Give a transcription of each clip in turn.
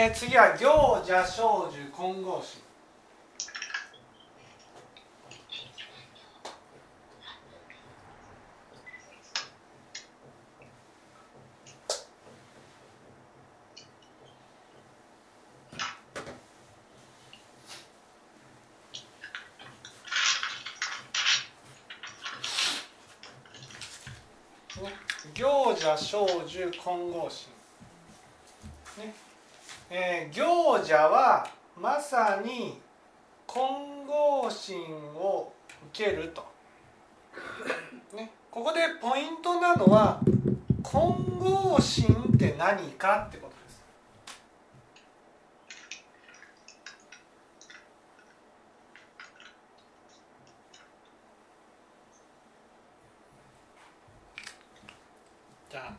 えー、次は行者少女混合詞行者少女混合詞ね。えー、行者はまさに金剛心を受けると、ね、ここでポイントなのは金剛心って何かってことです。じゃあ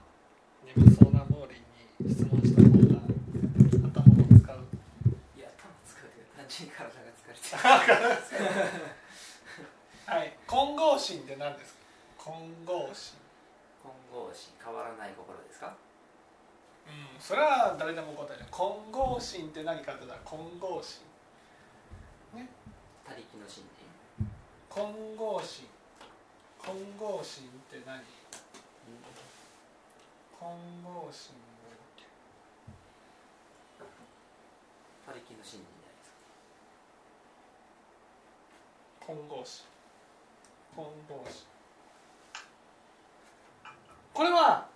眠そうなモーリーに質問した方が頭を使ういや頭使うけど単純に体が疲れてる。はい。混合心って何ですか？混合心。混合心。変わらない心ですか？うん。それは誰でも答える。混合心って何かって言ったら混合心。他力の信念混合心。混合心って何？混合心。他力の信念混合心混合心これは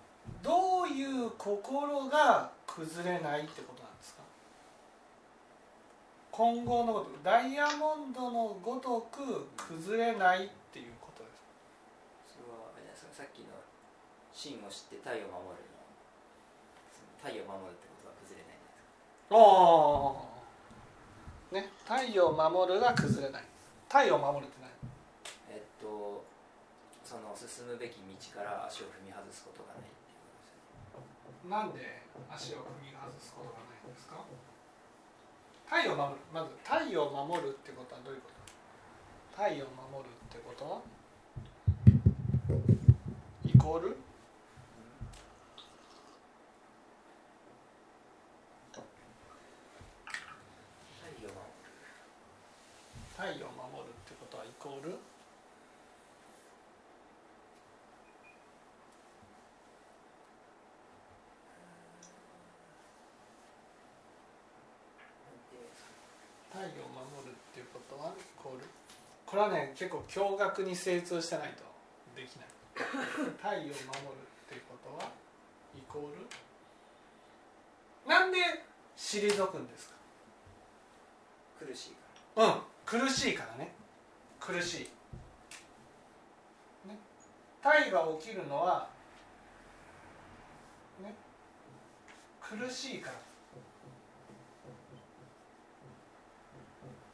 どういう心が崩れないってことなんですか？混合のごと。くダイヤモンドのごとく崩れないっていうことです。それはあれですか？さっきの真を知って太陽を守るの。太陽を守るってことは崩れないんですか？おおね。太陽を守るが崩れない太陽を守るってえっとその進むべき道から足を踏み外すことがないなんで足を踏み外すことがないんですか？太陽を守る。まず太陽を守るってことはどういうこと？太陽を守るってことは？イコール太陽を守る太陽を守るってことはイコールなんていうんですか太陽を守るっていうことは？イコール。これはね結構驚愕に精通してないと。できない。太陽を守るっていうことは？イコール？なんで退くんですか？苦しいかうん。苦しいからね。苦しい、ね、体が起きるのは、ね、苦しいから、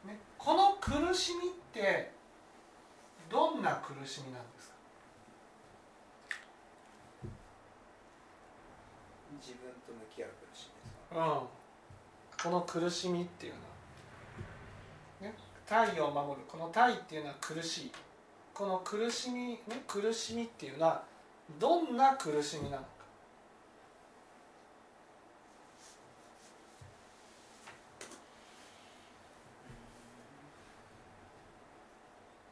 ね、この苦しみってどんな苦しみなんですか？ら自分と向き合う苦しみですか？うん、この苦しみっていうのは、ね、太陽を守る。この太っていうのは苦しい。この苦しみ、ね、苦しみっていうのはどんな苦しみなの？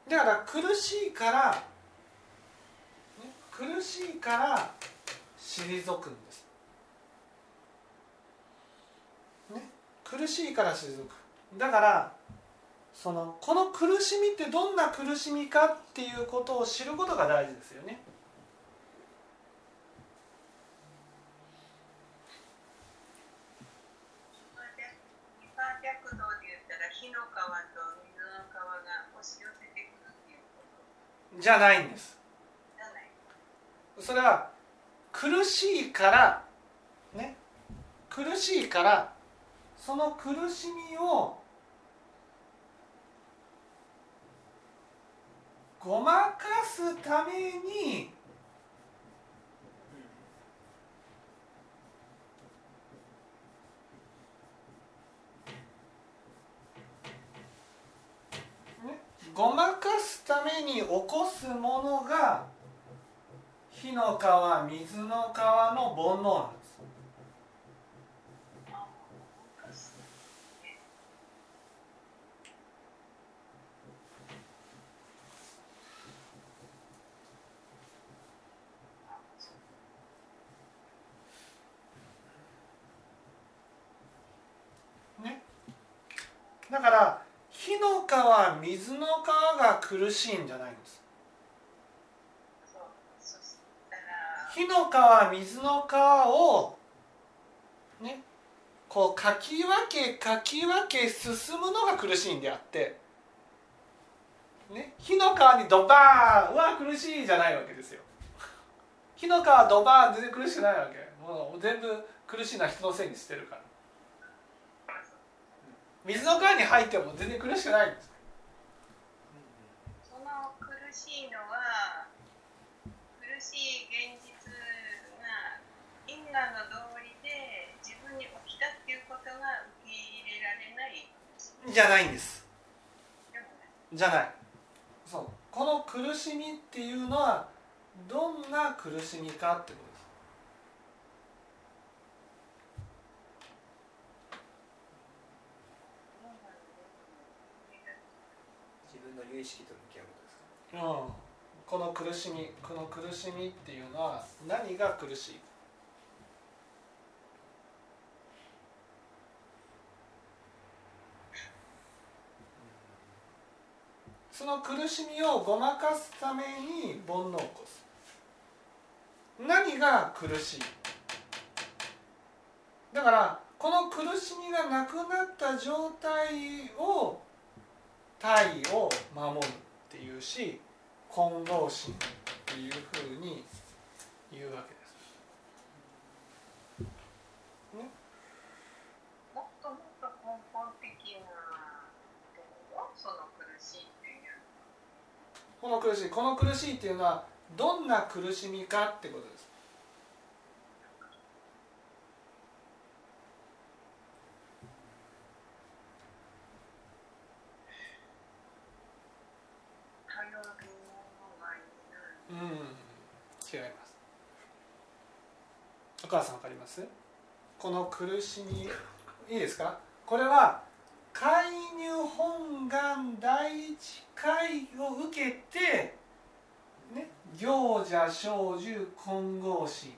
だから苦しいから、ね、苦しいから退くんです。苦しいから退く。だからそのこの苦しみってどんな苦しみかっていうことを知ることが大事ですよね。一般略道で言ったら火の川と水の川が押し寄せてくるっていうことじゃないんです。それは苦しいからね。苦しいからその苦しみをごまかすためにねごまかすために起こすものが火の川水の川の煩悩なんですだから火の川水の川が苦しいんじゃないんです火の川水の川をねこうかき分けかき分け進むのが苦しいんであって、ね、火の川にドバーンうわ苦しいじゃないわけですよ。火の川ドバーン全然苦しくないわけ。もう全部苦しいのは人のせいにしてるから。水の川に入っても全然苦しくないんですしいのは苦しい現実が因果の道理で自分に起きたっていうことが受け入れられない。じゃないんです。じゃない。そう。この苦しみっていうのはどんな苦しみかってことです。自分の有意識とこ、の苦しみこの苦しみっていうのは何が苦しい？その苦しみをごまかすために煩悩を起こす。何が苦しい？だからこの苦しみがなくなった状態を体を守る。っていうし混合心っていうふうに言うわけです。もっともっと根本的なその苦しいっていうこの苦しいこの苦しいっていうのはどんな苦しみかってことです。頼るものがいないうん、違います。お母さんわかります？この苦しみいいですか？これは介入本願第一回を受けてね行者小獣混合心っ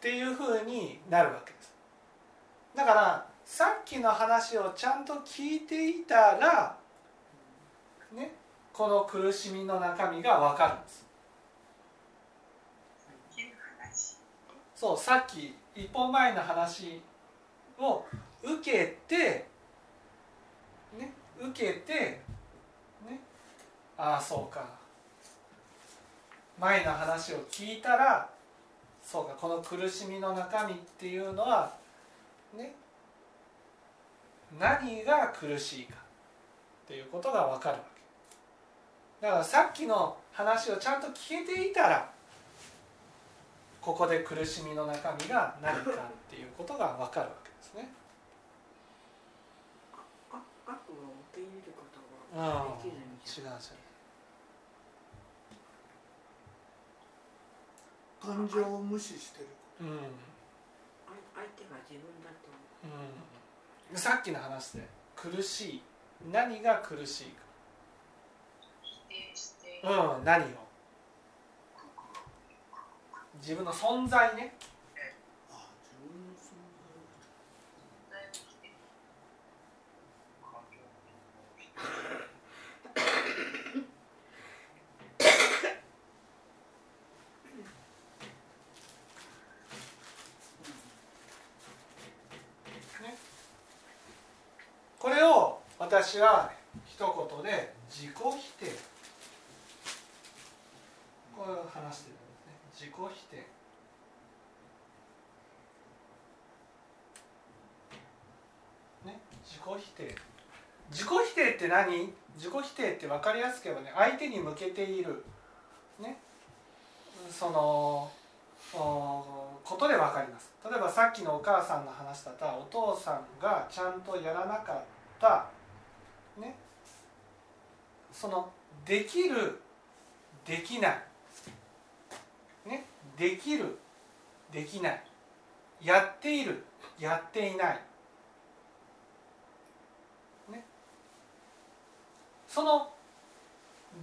ていうふうになるわけです。だからさっきの話をちゃんと聞いていたらねこの苦しみの中身が分かるんですっていう話そうさっき一本前の話を受けてね受けてねああそうか。前の話を聞いたらそうかこの苦しみの中身っていうのはね何が苦しいかっていうことが分かるわけ。だからさっきの話をちゃんと聞けていたらここで苦しみの中身が何かっていうことが分かるわけですね。あ悪を受け入れることうん、違う違う感情を無視してるうん相手が自分だとうん、さっきの話で苦しい何が苦しい否定してか、うん、何を自分の存在ね。あ自分の存存在を否定これを私は一言で自己否定。こう話してる。自己否定ね自己否定。自己否定って何？自己否定って分かりやすければね相手に向けている。ね。そのことで分かります。例えばさっきのお母さんの話だったらお父さんがちゃんとやらなかった。ね。そのできるできない。できるできない。やっているやっていない。ね。その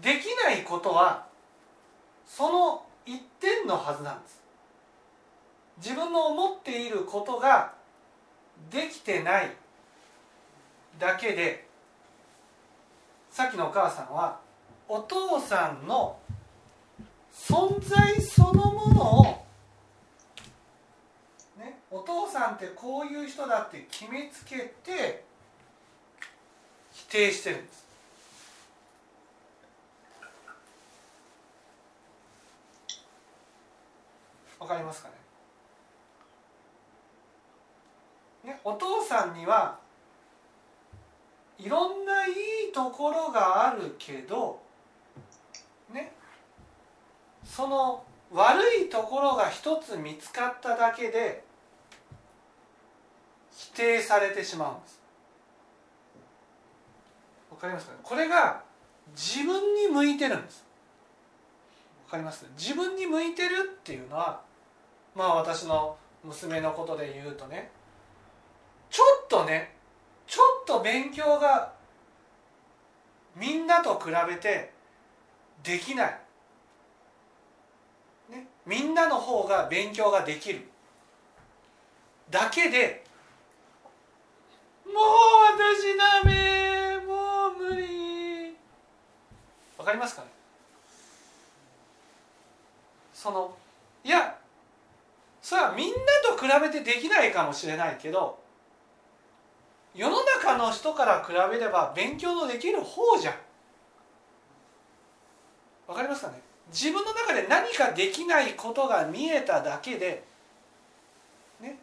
できないことはその一点のはずなんです。自分の思っていることができてないだけでさっきのお母さんはお父さんの存在そのものを、ね、お父さんってこういう人だって決めつけて否定してるんです。わかりますかね？ねお父さんにはいろんないいところがあるけどねその悪いところが一つ見つかっただけで否定されてしまうんです。わかりますか？ねこれが自分に向いてるんです。わかります？自分に向いてるっていうのはまあ私の娘のことで言うとねちょっとねちょっと勉強がみんなと比べてできない、みんなの方が勉強ができる。だけでもう私ダメもう無理。わかりますかね？そのいやそれはみんなと比べてできないかもしれないけど世の中の人から比べれば勉強のできる方じゃん。わかりますかね？自分の中で何かできないことが見えただけでね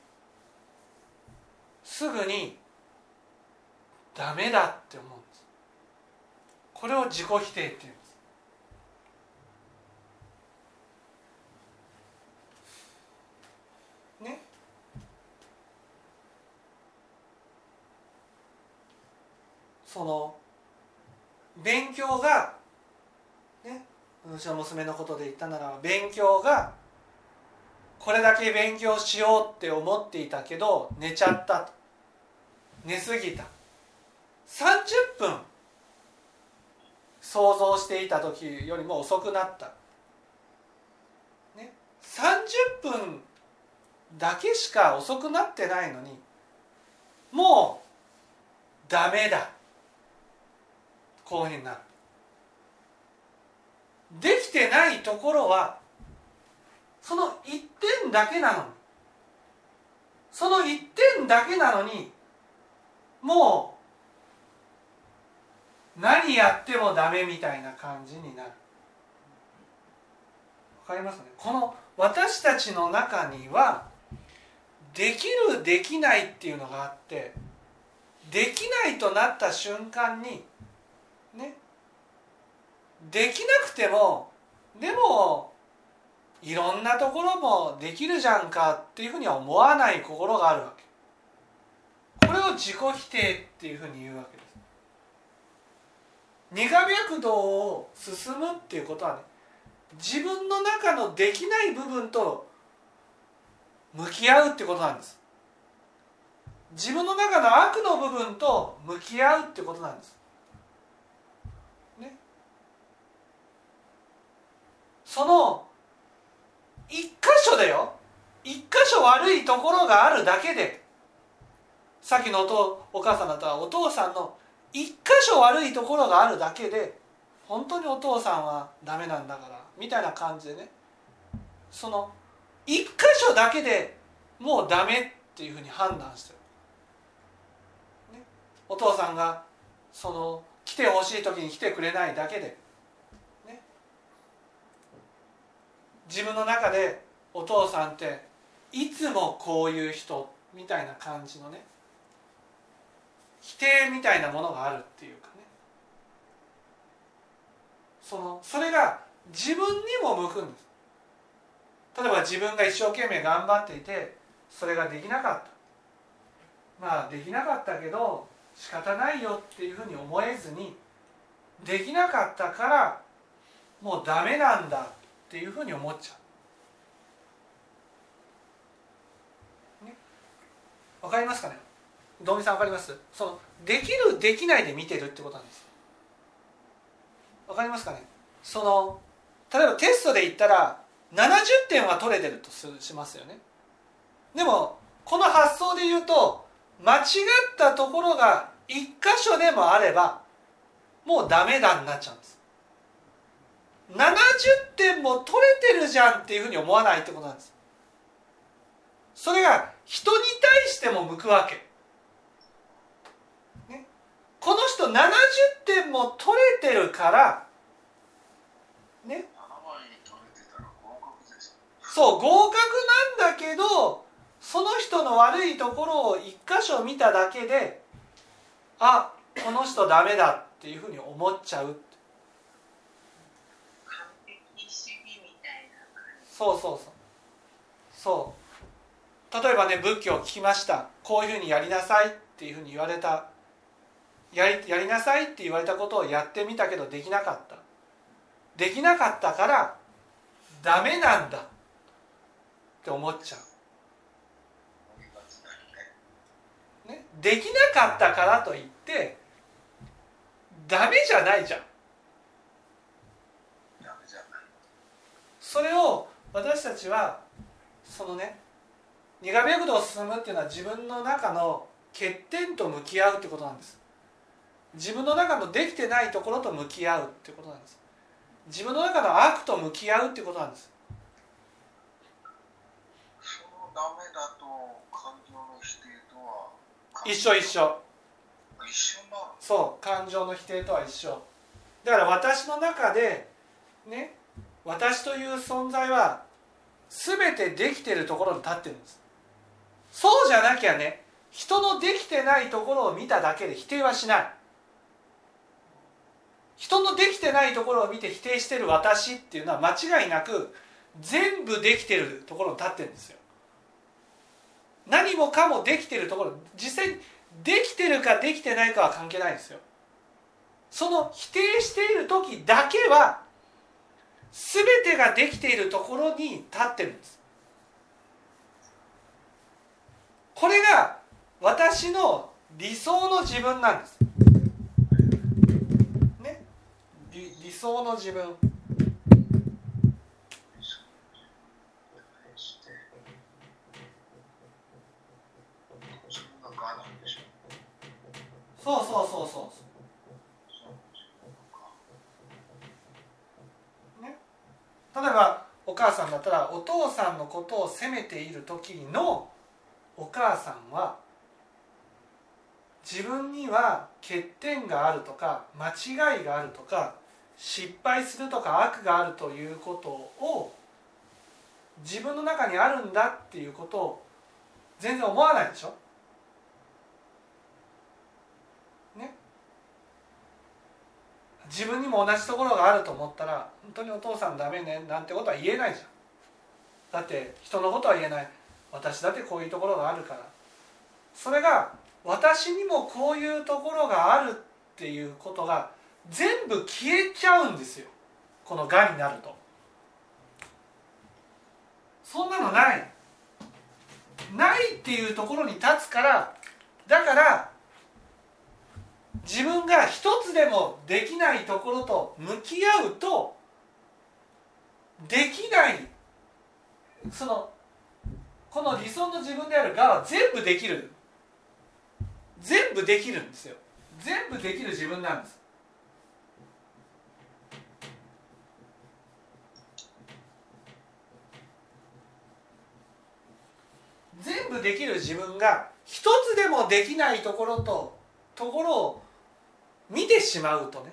すぐにダメだって思うんです。これを自己否定っていうんです。ね。その勉強がうちの娘のことで言ったなら勉強がこれだけ勉強しようって思っていたけど寝ちゃったと。寝すぎた。30分想像していた時よりも遅くなった、ね、30分だけしか遅くなってないのにもうダメだ。こういうふうになる。できてないところはその1点だけなの。にその1点だけなのにもう何やってもダメみたいな感じになる。わかりますね？この私たちの中にはできるできないっていうのがあってできないとなった瞬間にねできなくてもでもいろんなところもできるじゃんかっていうふうには思わない心があるわけ。これを自己否定っていうふうに言うわけです。二が脈道を進むっていうことはね自分の中のできない部分と向き合うってことなんです。自分の中の悪の部分と向き合うってことなんです。その一箇所だよ。一箇所悪いところがあるだけで。さっきのおとお母さんだったらお父さんの一箇所悪いところがあるだけで本当にお父さんはダメなんだから。みたいな感じでね。その一箇所だけでもうダメっていうふうに判断してる、ね、お父さんがその来てほしい時に来てくれないだけで、ね、自分の中でお父さんっていつもこういう人みたいな感じのね否定みたいなものがあるっていうかね。そのそれが自分にも向くんです。例えば自分が一生懸命頑張っていてそれができなかった。まあできなかったけど仕方ないよっていうふうに思えずにできなかったからもうダメなんだっていうふうに思っちゃう。ね、わかりますかね？道美さんわかります？そのできるできないで見てるってことなんです。わかりますかね？その例えばテストで言ったら70点は取れてるとしますよね。でもこの発想で言うと間違ったところが1一箇所でもあればもうダメだになっちゃうんです。70点も取れてるじゃんっていうふうに思わないってことなんです。それが人に対しても向くわけ、ね、この人70点も取れてるからね。そう合格なんだけどその人の悪いところを一箇所見ただけであこの人ダメだっていうふうに思っちゃう完璧主義みたいな感じそうそうそう。そう。例えばね仏教を聞きました。こういうふうにやりなさいっていうふうに言われた。やりやりなさいって言われたことをやってみたけどできなかった。できなかったからダメなんだ。って思っちゃう、ね、できなかったからといってダメじゃないじゃん。それを私たちはそのね苦手学道を進むっていうのは自分の中の欠点と向き合うってことなんです。自分の中のできてないところと向き合うってことなんです。自分の中の悪と向き合うってことなんです。そのダメだと感情の否定とは？一緒一緒。一緒なの？そう感情の否定とは一緒。だから私の中でね私という存在は全てできてるところに立ってるんです。そうじゃなきゃね人のできてないところを見ただけで否定はしない。人のできてないところを見て否定してる私っていうのは間違いなく全部できてるところに立ってるんですよ。何もかもできてるところ実際にできてるかできてないかは関係ないんですよ。その否定している時だけは全てができているところに立ってるんです。これが私の理想の自分なんです。ね？理理想の自分。そうそうそうそうその自分か例えばお母さんだったらお父さんのことを責めている時のお母さんは自分には欠点があるとか間違いがあるとか失敗するとか悪があるということを自分の中にあるんだっていうことを全然思わないでしょ？ね？自分にも同じところがあると思ったら本当にお父さんダメねなんてことは言えないじゃん。だって人のことは言えない。私だってこういうところがあるから。それが私にもこういうところがあるっていうことが全部消えちゃうんですよ。このがになると。そんなのない。ないっていうところに立つからだから自分が一つでもできないところと向き合うとできない。そのこの理想の自分であるがは全部できる。全部できるんですよ。全部できる自分なんです。全部できる自分が一つでもできないところとところを見てしまうとね。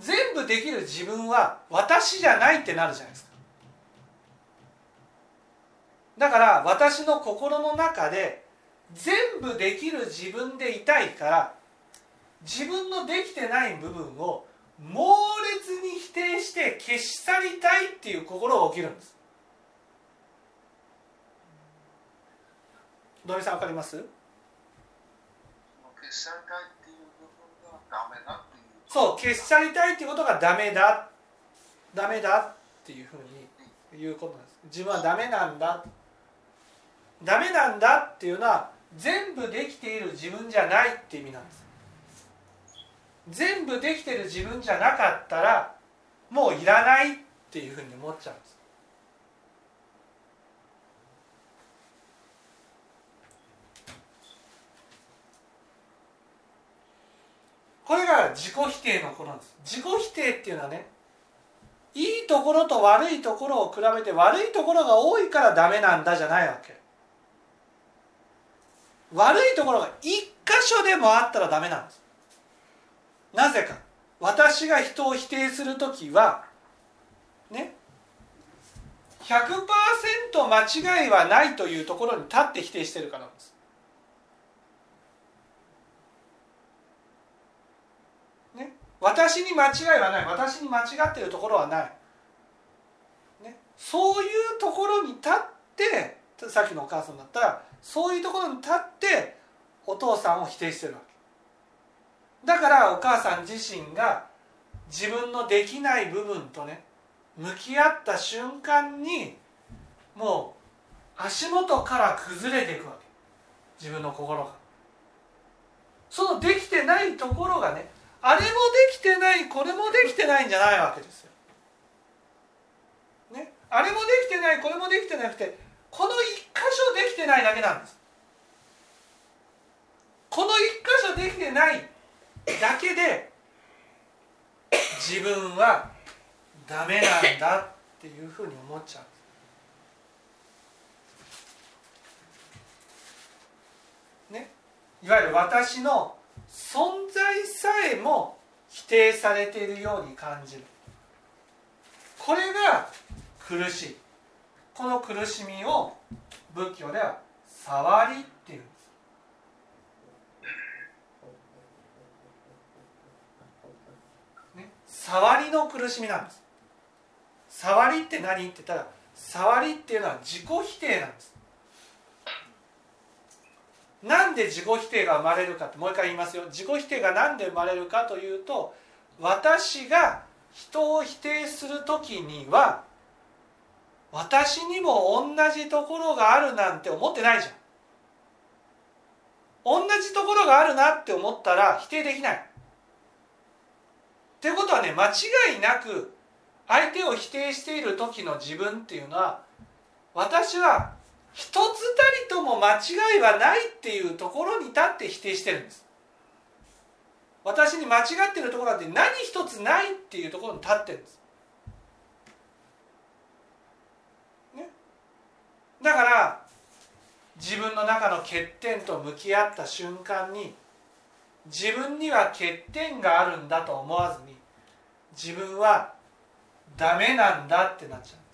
全部できる自分は私じゃないってなるじゃないですか。だから私の心の中で全部できる自分でいたいから自分のできてない部分を猛烈に否定して消し去りたいっていう心が起きるんです。土井さんわかります？消し去りたいっていう部分がダメだそう消し去りたいっていうことがダメだ。ダメだっていうふうに言うことなんです。自分はダメなんだ。ダメなんだっていうのは全部できている自分じゃないって意味なんです。全部できてる自分じゃなかったらもういらないっていうふうに思っちゃうんです。これが自己否定の頃なんです。自己否定っていうのはねいいところと悪いところを比べて悪いところが多いからダメなんだじゃないわけ。悪いところが一箇所でもあったらダメなんです。なぜか。私が人を否定する時はね100%間違いはないというところに立って否定してるからなんですね私に間違いはない。私に間違ってるところはない、ね、そういうところに立ってさっきのお母さんだったらそういうところに立ってお父さんを否定してるわけ。だからお母さん自身が自分のできない部分とね向き合った瞬間にもう足元から崩れていくわけ。自分の心が。そのできてないところがねあれもできてないこれもできてないんじゃないわけですよ。ね、あれもできてないこれもできてなくてこの一箇所できてないだけなんです。この一箇所できてないだけで自分はダメなんだっていうふうに思っちゃうね、いわゆる私の存在さえも否定されているように感じる。これが苦しい。この苦しみを仏教では「触り」っていうんです。ね、触りの苦しみなんです。触りって何って言ったら触りっていうのは自己否定なんです。なんで自己否定が生まれるかってもう一回言いますよ。自己否定が何で生まれるかというと私が人を否定する時には私にも同じところがあるなんて思ってないじゃん。同じところがあるなって思ったら否定できない。ってことはね間違いなく相手を否定している時の自分っていうのは私は一つたりとも間違いはないっていうところに立って否定してるんです。私に間違ってるところなんて何一つないっていうところに立ってるんです、ね、だから自分の中の欠点と向き合った瞬間に自分には欠点があるんだと思わずに自分はダメなんだってなっちゃう。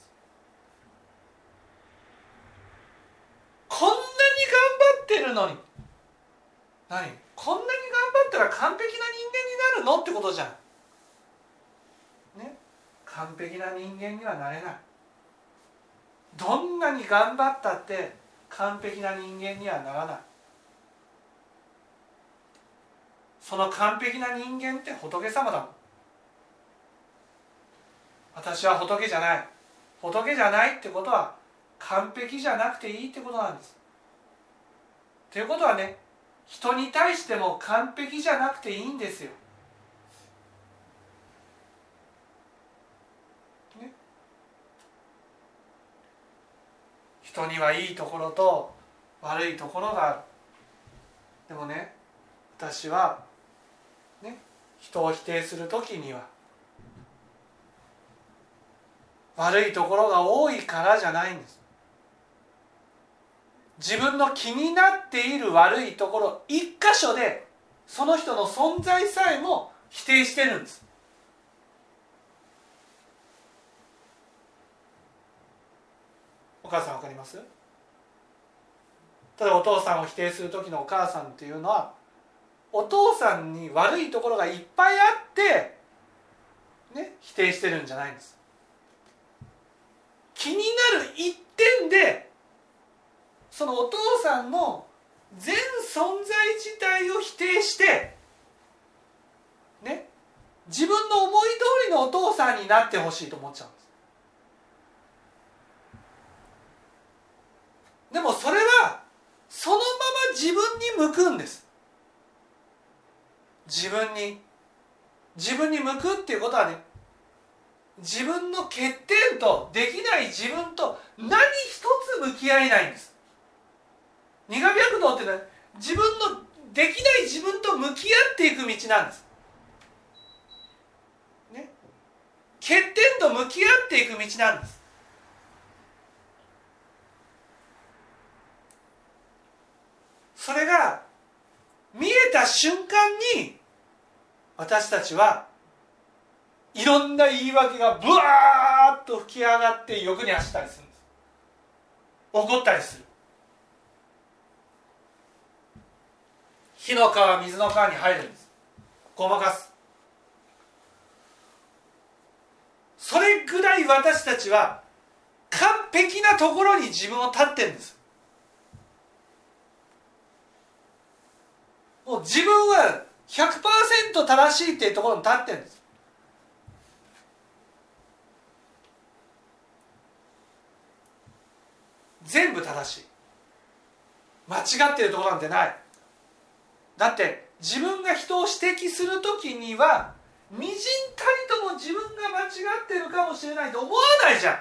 こんなに頑張ってるのに。何？こんなに頑張ったら完璧な人間になるのってことじゃん。ね？完璧な人間にはなれない。どんなに頑張ったって完璧な人間にはならない。その完璧な人間って仏様だもん。私は仏じゃない。仏じゃないってことは完璧じゃなくていいってことなんです。ということはね人に対しても完璧じゃなくていいんですよ。ね、人にはいいところと悪いところがある。でもね私はね人を否定する時には悪いところが多いからじゃないんです自分の気になっている悪いところ一箇所でその人の存在さえも否定してるんです。お母さんわかります？ただお父さんを否定する時のお母さんっていうのはお父さんに悪いところがいっぱいあってね否定してるんじゃないんです。気になる一点でそのお父さんの全存在自体を否定してね自分の思い通りのお父さんになってほしいと思っちゃうんです。でもそれはそのまま自分に向くんです。自分に自分に向くっていうことはね自分の欠点とできない自分と何一つ向き合えないんです。苦白道っていうのは自分のできない自分と向き合っていく道なんです。ね。欠点と向き合っていく道なんです。それが見えた瞬間に私たちはいろんな言い訳がブワーッと吹き上がって欲に走ったりするんです。怒ったりする。火の川水の川に入るんです。ごまかす。それぐらい私たちは完璧なところに自分を立ってるんです。もう自分は100%正しいっていうところに立ってるんです。全部正しい。間違ってるところなんてない。だって自分が人を指摘する時にはみじんたりとも自分が間違ってるかもしれないと思わないじゃん。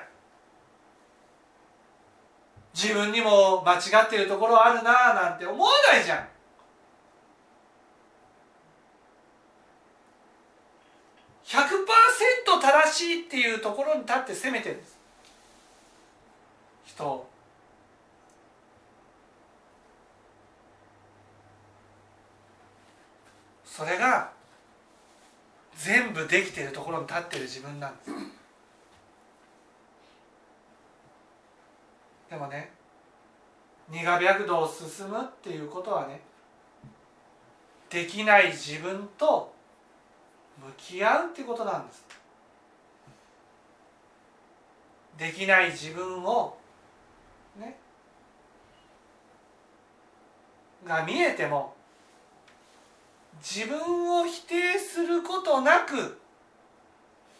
自分にも間違ってるところあるなあなんて思わないじゃん。100%正しいっていうところに立って責めてるんです。人それが全部できているところに立っている自分なんです。でもね苦白道を進むっていうことはねできない自分と向き合うっていうことなんです。できない自分をねが見えても自分を否定することなく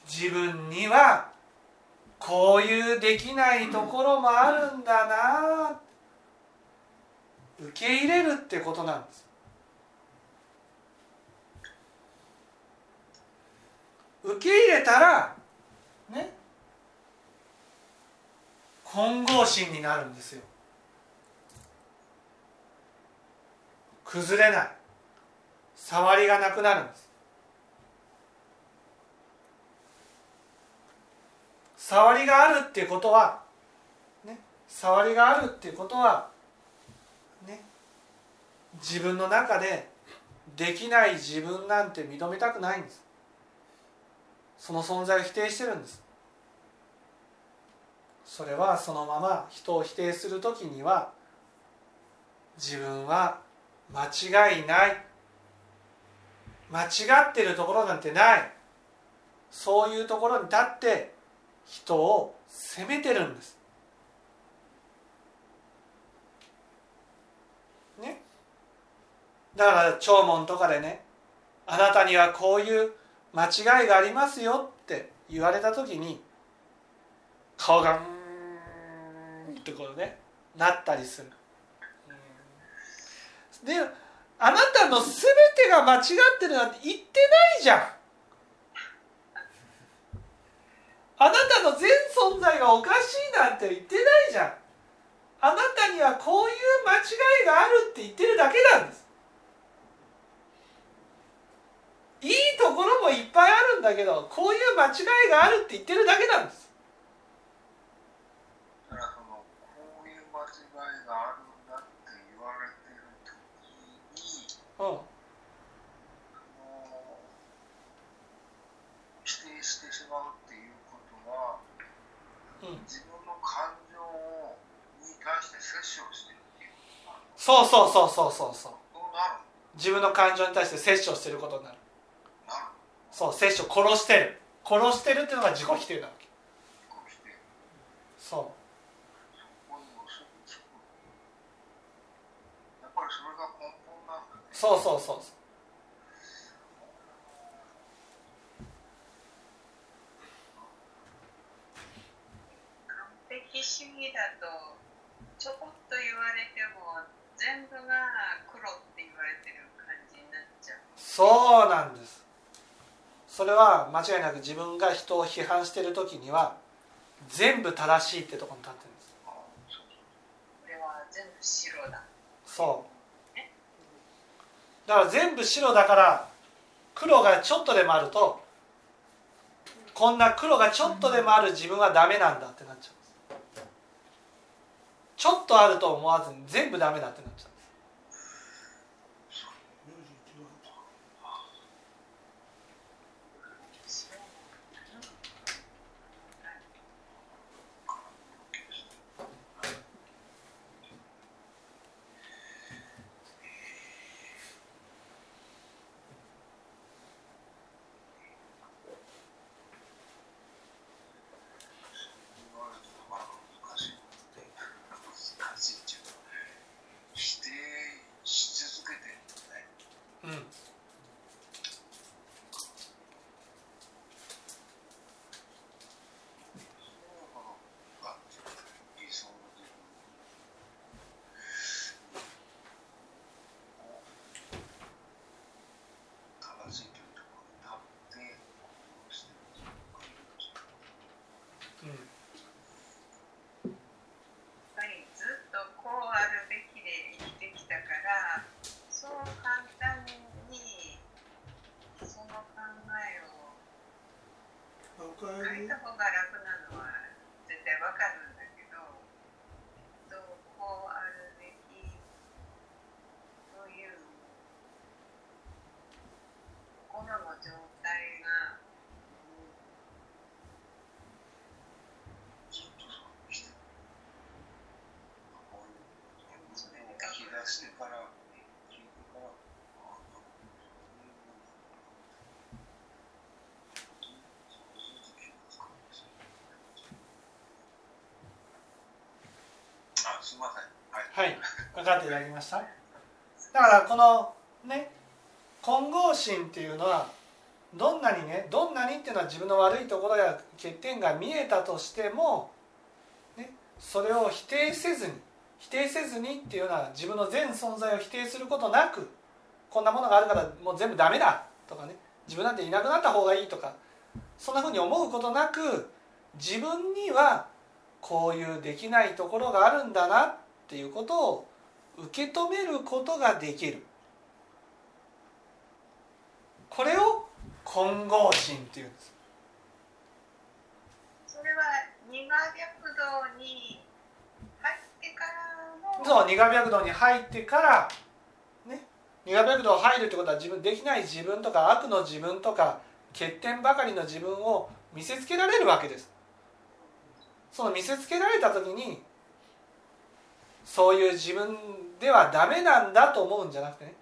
自分にはこういうできないところもあるんだな受け入れるってことなんです。受け入れたらね混合心になるんですよ。崩れない。触りがなくなるんです。触りがあるっていうことはね触りがあるっていうことはね自分の中でできない自分なんて認めたくないんです。その存在を否定してるんです。それはそのまま人を否定する時には自分は間違いない。間違ってるところなんてない。そういうところに立って人を責めてるんです。ね。だから弔問とかでねあなたにはこういう間違いがありますよって言われた時に顔がうんってこうねなったりする。であなたの全てが間違ってるなんて言ってないじゃん。あなたの全存在がおかしいなんて言ってないじゃん。あなたにはこういう間違いがあるって言ってるだけなんです。いいところもいっぱいあるんだけどこういう間違いがあるって言ってるだけなんですだからそのこういう間違いがあるんだって言われてる時にうん。その否定してしまうっていうことはうん。自分の感情に対して摂取をしてるっていうそうそうそうそうそうそう。自分の感情に対して摂取をしてることになる。なるそう摂取殺してる。殺してるっていうのが自己否定なわけ。こうしてそそこに結びつくやっぱりそれが根本なんだねうそうそうそうそう。完璧主義だとちょこっと言われても全部が黒って言われてる感じになっちゃう。そうなんですそれは間違いなく自分が人を批判してる時には全部正しいってところに立ってるんです。あそうそう。これは全部白だ。そうだから全部白だから黒がちょっとでもあるとこんな黒がちょっとでもある自分はダメなんだってなっちゃう。んですちょっとあると思わずに全部ダメだってなっちゃうんです41番言われるとまあ難しいことで難しいっていうか否定し続けてるんだねうんそのが理想の自分を正しいというところに立ってこうしてる自分がいるんじゃないうんやっぱりずっとこうあるべきで生きてきたからそう簡単にその考えをおか書えりいた方が楽なのは絶対わかるんだけどどうこうあるべきという心の状態がずっとそうでしてるこういうそれを聞き出してから聞いてからあそういうもんだそうすると気がつくんですあすみませんはい。はい分かっていただきました？だからこのね混合心っていうのはどんなにねどんなにっていうのは自分の悪いところや欠点が見えたとしても、ね、それを否定せずに否定せずにっていうのは自分の全存在を否定することなくこんなものがあるからもう全部ダメだとかね自分なんていなくなった方がいいとかそんなふうに思うことなく自分にはこういうできないところがあるんだなっていうことを受け止めることができる。これを混合心っていうんです。それは二が白道に入ってからの。そう二が白道に入ってからね。二が白道入るってことは自分できない自分とか悪の自分とか欠点ばかりの自分を見せつけられるわけです。その見せつけられた時にそういう自分ではダメなんだと思うんじゃなくてね。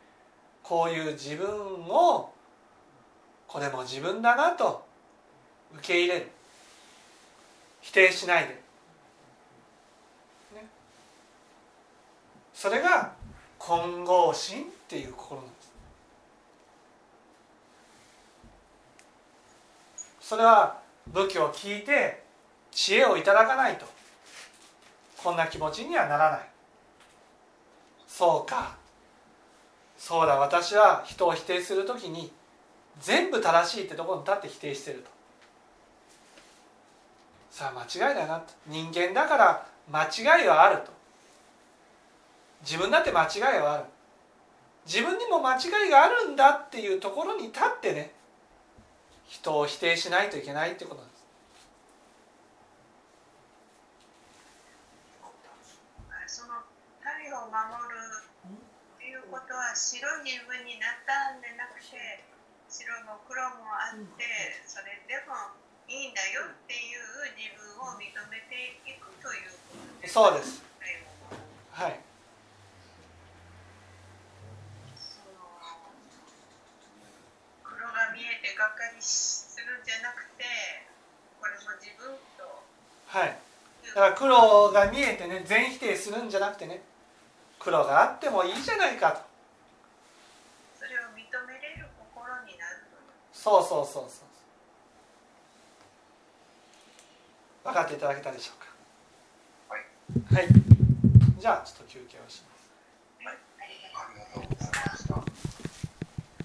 こういう自分をこれも自分だなと受け入れる。否定しないで、ね、それが混合心っていう心なんです。それは仏教を聞いて知恵をいただかないとこんな気持ちにはならない。そうか。そうだ。私は人を否定するときに全部正しいってところに立って否定してると。さあ間違いだなと。人間だから間違いはあると。自分だって間違いはある。自分にも間違いがあるんだっていうところに立ってね人を否定しないといけないってことなんです。その太陽を守るっていうことは白い自分になったんでなくて白も黒もあってそれでもいいんだよっていう自分を認めていくということですそうです。はい。黒が見えてがっかりするんじゃなくてこれも自分と。はい。だから黒が見えてね全否定するんじゃなくてね黒があってもいいじゃないかとそうそうそうそう。分かっていただけたでしょうか？はい、はい、じゃあちょっと休憩をします。ありがとうありがとう